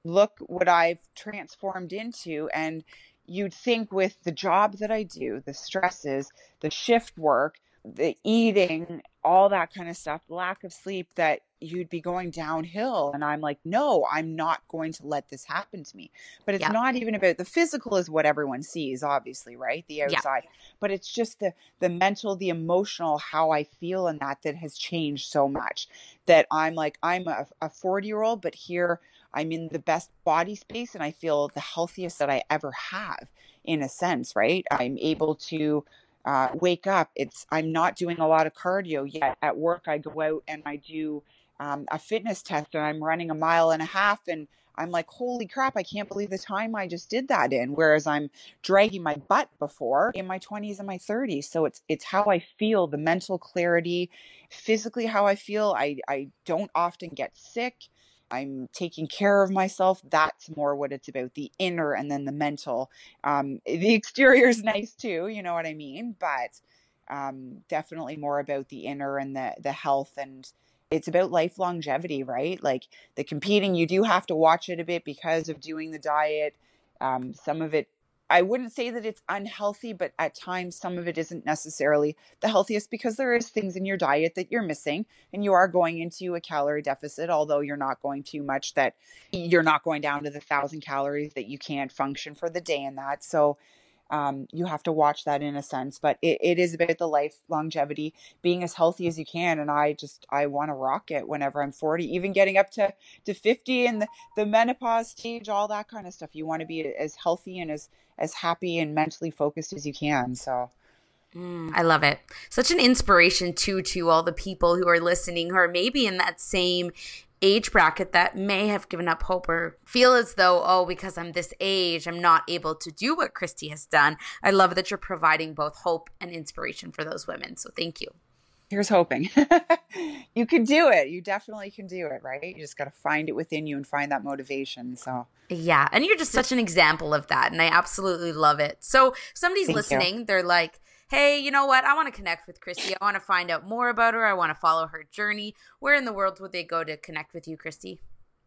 look what i've transformed into and you'd think with the job that i do the stresses the shift work the eating, all that kind of stuff, lack of sleep, that you'd be going downhill. And I'm like, no, I'm not going to let this happen to me. But it's yeah. not even about the physical is what everyone sees, obviously, right? The outside. Yeah. But it's just the the mental, the emotional, how I feel in that that has changed so much. That I'm like, I'm a 40 year old, but here I'm in the best body space and I feel the healthiest that I ever have in a sense, right? I'm able to uh, wake up. It's I'm not doing a lot of cardio yet. At work, I go out and I do um, a fitness test, and I'm running a mile and a half, and I'm like, holy crap! I can't believe the time I just did that in. Whereas I'm dragging my butt before in my 20s and my 30s. So it's it's how I feel, the mental clarity, physically how I feel. I I don't often get sick. I'm taking care of myself. That's more what it's about the inner and then the mental. Um, the exterior is nice too, you know what I mean? But um, definitely more about the inner and the, the health and it's about life longevity, right? Like the competing, you do have to watch it a bit because of doing the diet. Um, some of it I wouldn't say that it's unhealthy, but at times some of it isn't necessarily the healthiest because there is things in your diet that you're missing and you are going into a calorie deficit, although you're not going too much that you're not going down to the thousand calories that you can't function for the day and that. So um, you have to watch that in a sense but it, it is about the life longevity being as healthy as you can and i just i want to rock it whenever i'm 40 even getting up to to 50 and the, the menopause stage all that kind of stuff you want to be as healthy and as as happy and mentally focused as you can so Mm, I love it. Such an inspiration too to all the people who are listening who are maybe in that same age bracket that may have given up hope or feel as though, oh, because I'm this age, I'm not able to do what Christy has done. I love that you're providing both hope and inspiration for those women. So thank you. Here's hoping. you can do it. You definitely can do it, right? You just got to find it within you and find that motivation. So, yeah. And you're just such an example of that. And I absolutely love it. So, somebody's Thank listening, you. they're like, hey, you know what? I want to connect with Christy. I want to find out more about her. I want to follow her journey. Where in the world would they go to connect with you, Christy?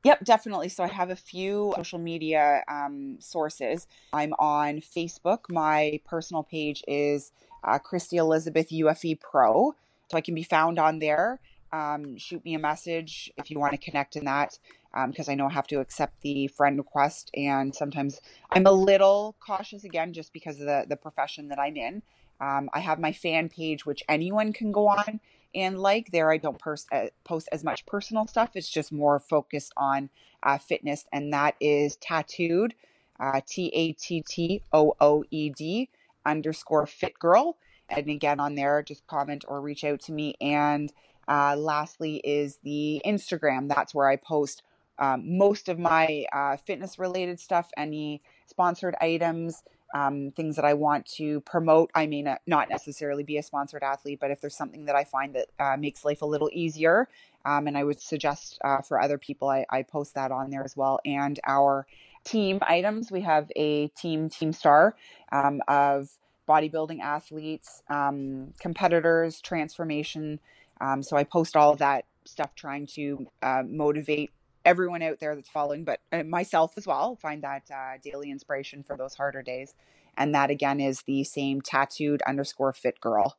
Yep, definitely. So I have a few social media um, sources. I'm on Facebook. My personal page is uh, Christy Elizabeth UFE Pro. So I can be found on there. Um, shoot me a message if you want to connect in that because um, I know I have to accept the friend request. And sometimes I'm a little cautious again just because of the, the profession that I'm in. Um, I have my fan page, which anyone can go on and like. There, I don't pers- uh, post as much personal stuff. It's just more focused on uh, fitness, and that is tattooed, uh, T A T T O O E D underscore fit girl. And again, on there, just comment or reach out to me. And uh, lastly, is the Instagram. That's where I post um, most of my uh, fitness related stuff, any sponsored items um, things that I want to promote. I may not necessarily be a sponsored athlete, but if there's something that I find that uh, makes life a little easier, um, and I would suggest uh, for other people, I, I, post that on there as well. And our team items, we have a team team star um, of bodybuilding athletes, um, competitors, transformation. Um, so I post all of that stuff trying to uh, motivate everyone out there that's following, but uh, myself as well, find that uh, daily inspiration for those harder days. And that again is the same tattooed underscore fit girl.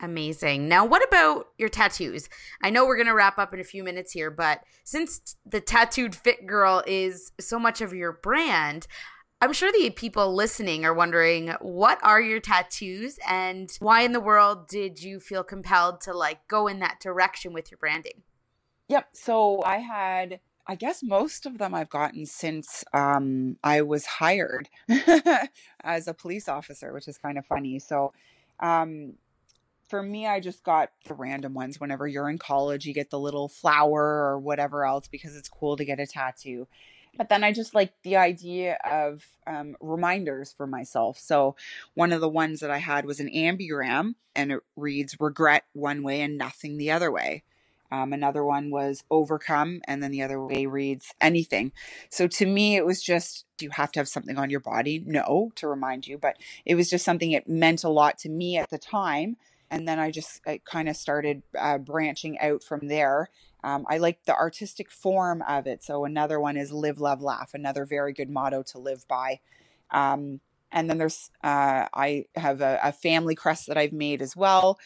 Amazing. Now, what about your tattoos? I know we're going to wrap up in a few minutes here, but since the tattooed fit girl is so much of your brand, I'm sure the people listening are wondering what are your tattoos and why in the world did you feel compelled to like go in that direction with your branding? Yep. So I had I guess most of them I've gotten since um, I was hired as a police officer, which is kind of funny. So, um, for me, I just got the random ones. Whenever you're in college, you get the little flower or whatever else because it's cool to get a tattoo. But then I just like the idea of um, reminders for myself. So, one of the ones that I had was an ambigram and it reads regret one way and nothing the other way. Um, another one was overcome, and then the other way reads anything. So to me, it was just do you have to have something on your body. No, to remind you, but it was just something it meant a lot to me at the time. and then I just kind of started uh, branching out from there. Um, I like the artistic form of it. So another one is live, love, laugh. Another very good motto to live by. Um, and then there's uh, I have a, a, family crest that I've made as well.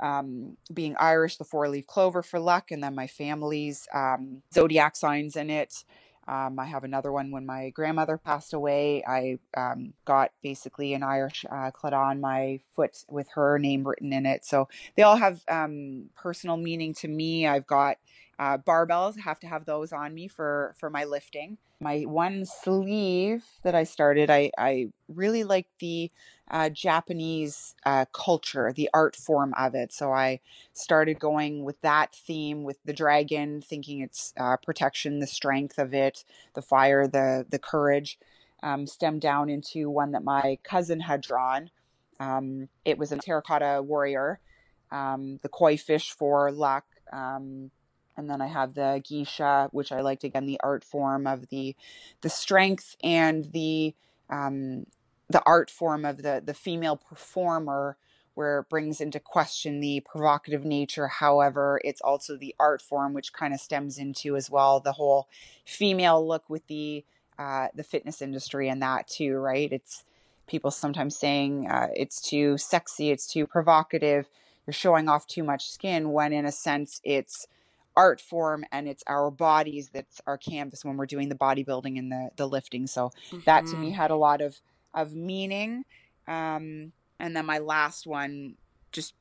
Um, being Irish, the four leaf clover for luck, and then my family's um, zodiac signs in it. Um, I have another one when my grandmother passed away. I um, got basically an Irish uh, claddagh on my foot with her name written in it. So they all have um, personal meaning to me. I've got uh, barbells. Have to have those on me for for my lifting. My one sleeve that I started, I I really like the uh, Japanese uh, culture, the art form of it. So I started going with that theme with the dragon, thinking it's uh, protection, the strength of it, the fire, the the courage. Um, stemmed down into one that my cousin had drawn. Um, it was a terracotta warrior, um, the koi fish for luck. Um, and then I have the geisha, which I liked again the art form of the the strength and the um, the art form of the the female performer where it brings into question the provocative nature. However it's also the art form which kind of stems into as well the whole female look with the uh, the fitness industry and that too right? It's people sometimes saying uh, it's too sexy it's too provocative. You're showing off too much skin when in a sense it's art form and it's our bodies that's our canvas when we're doing the bodybuilding and the the lifting so mm-hmm. that to me mm-hmm. had a lot of of meaning. Um, and then my last one, just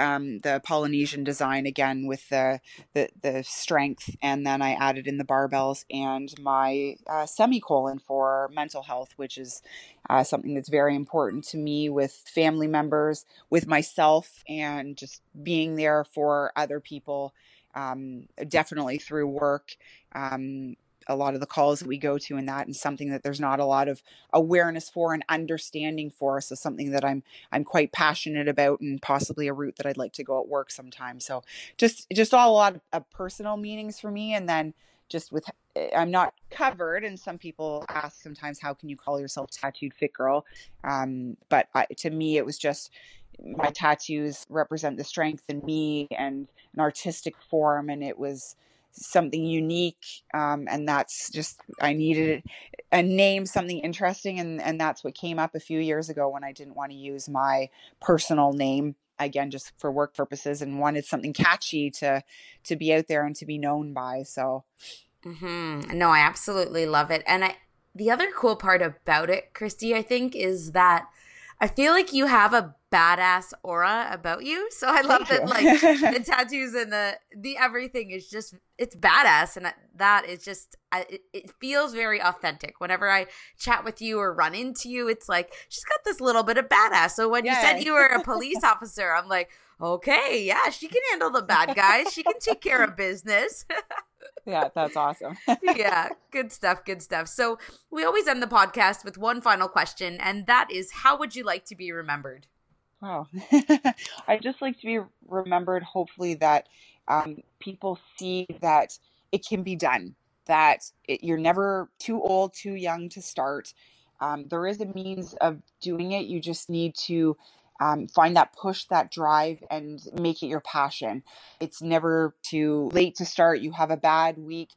um, the Polynesian design again with the, the, the strength, and then I added in the barbells and my uh, semicolon for mental health, which is uh, something that's very important to me with family members, with myself, and just being there for other people. Um, definitely through work. Um, a lot of the calls that we go to in that and something that there's not a lot of awareness for and understanding for so something that i'm i'm quite passionate about and possibly a route that i'd like to go at work sometime so just just all a lot of, of personal meanings for me and then just with eh, i'm not covered and some people ask sometimes how can you call yourself tattooed fit girl? Um, but I, to me it was just my tattoos represent the strength in me and an artistic form and it was something unique um, and that's just i needed a name something interesting and and that's what came up a few years ago when i didn't want to use my personal name again just for work purposes and wanted something catchy to to be out there and to be known by so mm-hmm. no i absolutely love it and i the other cool part about it christy i think is that I feel like you have a badass aura about you. So I love Thank that you. like the tattoos and the the everything is just it's badass and that is just it, it feels very authentic. Whenever I chat with you or run into you, it's like she's got this little bit of badass. So when you said you were a police officer, I'm like, okay, yeah, she can handle the bad guys. She can take care of business. yeah, that's awesome. yeah, good stuff, good stuff. So, we always end the podcast with one final question, and that is how would you like to be remembered? Wow. I just like to be remembered, hopefully, that um, people see that it can be done, that it, you're never too old, too young to start. Um, there is a means of doing it. You just need to um, find that push, that drive, and make it your passion. It's never too late to start. You have a bad week,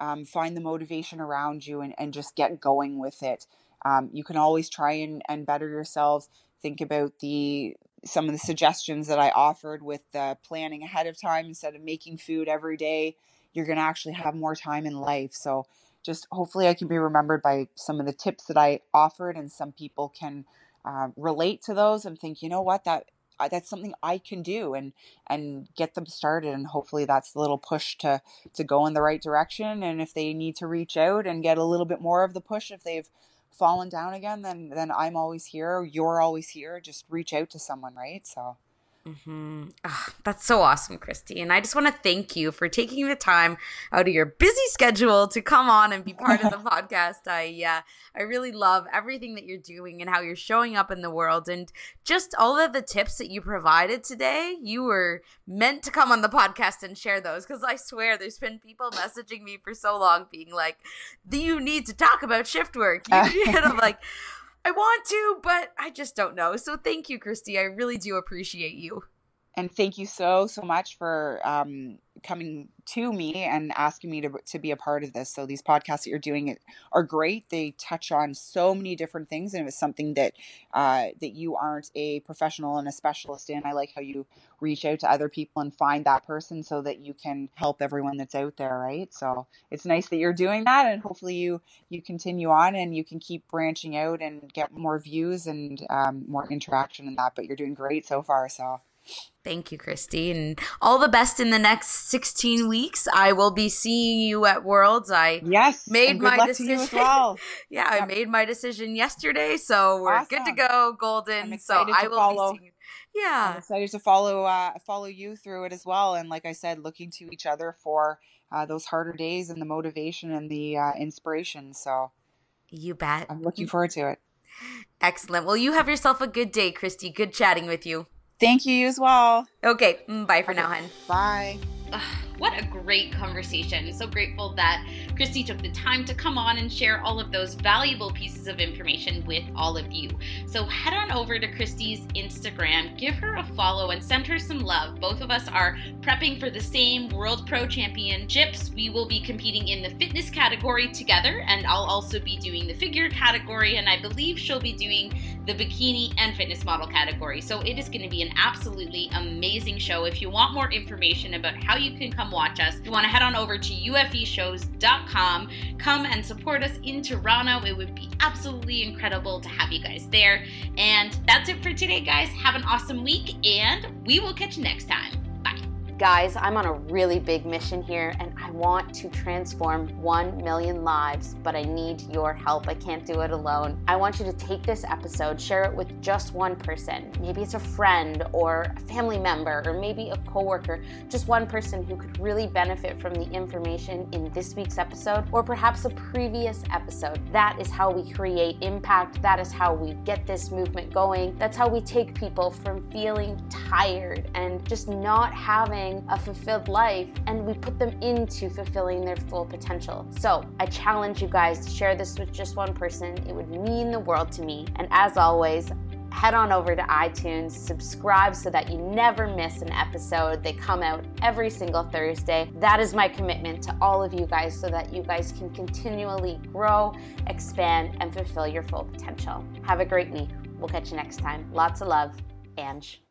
um, find the motivation around you and, and just get going with it. Um, you can always try and, and better yourselves. Think about the some of the suggestions that I offered with the planning ahead of time instead of making food every day. You're going to actually have more time in life. So, just hopefully, I can be remembered by some of the tips that I offered, and some people can uh, relate to those and think, you know what, that that's something I can do and and get them started and hopefully that's the little push to to go in the right direction and if they need to reach out and get a little bit more of the push if they've fallen down again then then I'm always here you're always here just reach out to someone right? So Mm-hmm. Oh, that's so awesome, Christy. And I just want to thank you for taking the time out of your busy schedule to come on and be part of the podcast. I uh, I really love everything that you're doing and how you're showing up in the world and just all of the tips that you provided today. You were meant to come on the podcast and share those because I swear there's been people messaging me for so long being like, Do "You need to talk about shift work." You, and I'm like. I want to, but I just don't know. So thank you, Christy. I really do appreciate you. And thank you so so much for um, coming to me and asking me to, to be a part of this. So these podcasts that you're doing are great. They touch on so many different things and it was something that uh, that you aren't a professional and a specialist in. I like how you reach out to other people and find that person so that you can help everyone that's out there right? So it's nice that you're doing that and hopefully you you continue on and you can keep branching out and get more views and um, more interaction in that but you're doing great so far so Thank you, Christy, and all the best in the next 16 weeks. I will be seeing you at Worlds. I yes made my decision. well. yeah, yep. I made my decision yesterday, so we're awesome. good to go, Golden. So I will follow. be seeing you. Yeah, I'm excited to follow uh, follow you through it as well. And like I said, looking to each other for uh, those harder days and the motivation and the uh, inspiration. So you bet. I'm looking forward to it. Excellent. Well, you have yourself a good day, Christy. Good chatting with you. Thank you you as well. Okay. Mm, bye for okay. now, hun. Bye. Ugh, what a great conversation. So grateful that Christy took the time to come on and share all of those valuable pieces of information with all of you. So head on over to Christy's Instagram, give her a follow, and send her some love. Both of us are prepping for the same World Pro Championships. We will be competing in the fitness category together, and I'll also be doing the figure category, and I believe she'll be doing the bikini and fitness model category. So it is going to be an absolutely amazing show. If you want more information about how you can come watch us, you want to head on over to ufeshows.com. Come and support us in Toronto. It would be absolutely incredible to have you guys there. And that's it for today, guys. Have an awesome week, and we will catch you next time. Guys, I'm on a really big mission here and I want to transform 1 million lives, but I need your help. I can't do it alone. I want you to take this episode, share it with just one person. Maybe it's a friend or a family member or maybe a coworker, just one person who could really benefit from the information in this week's episode or perhaps a previous episode. That is how we create impact. That is how we get this movement going. That's how we take people from feeling tired and just not having a fulfilled life and we put them into fulfilling their full potential. So I challenge you guys to share this with just one person. It would mean the world to me. And as always, head on over to iTunes, subscribe so that you never miss an episode. They come out every single Thursday. That is my commitment to all of you guys so that you guys can continually grow, expand, and fulfill your full potential. Have a great week. We'll catch you next time. Lots of love, Ange.